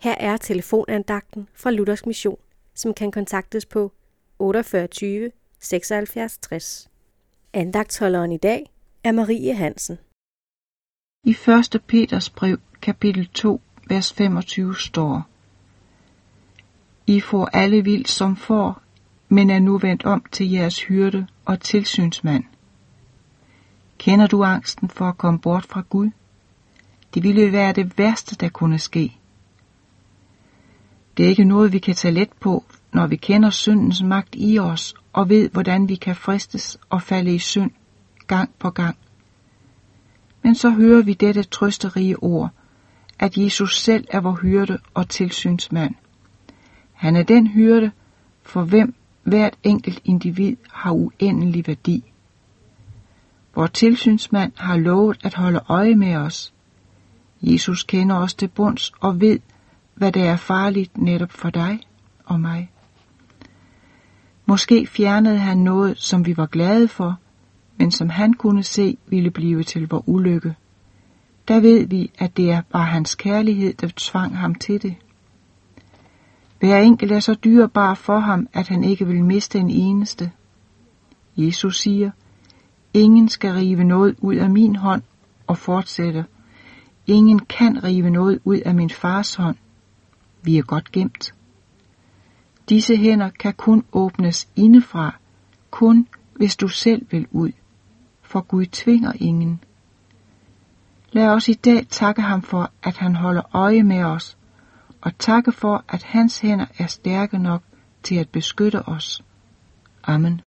Her er telefonandagten fra Luthers Mission, som kan kontaktes på 48 76 60. Andagtholderen i dag er Marie Hansen. I 1. Peters brev, kapitel 2, vers 25 står, I får alle vildt som får, men er nu vendt om til jeres hyrde og tilsynsmand. Kender du angsten for at komme bort fra Gud? Det ville være det værste, der kunne ske. Det er ikke noget, vi kan tage let på, når vi kender syndens magt i os og ved, hvordan vi kan fristes og falde i synd gang på gang. Men så hører vi dette trøsterige ord, at Jesus selv er vor hyrde og tilsynsmand. Han er den hyrde, for hvem hvert enkelt individ har uendelig værdi. Vor tilsynsmand har lovet at holde øje med os. Jesus kender os til bunds og ved, hvad der er farligt netop for dig og mig. Måske fjernede han noget, som vi var glade for, men som han kunne se ville blive til vor ulykke. Der ved vi, at det er bare hans kærlighed, der tvang ham til det. Hver enkelt er så dyrebar for ham, at han ikke vil miste en eneste. Jesus siger, ingen skal rive noget ud af min hånd og fortsætter. Ingen kan rive noget ud af min fars hånd. Vi er godt gemt. Disse hænder kan kun åbnes indefra, kun hvis du selv vil ud, for Gud tvinger ingen. Lad os i dag takke ham for, at han holder øje med os, og takke for, at hans hænder er stærke nok til at beskytte os. Amen.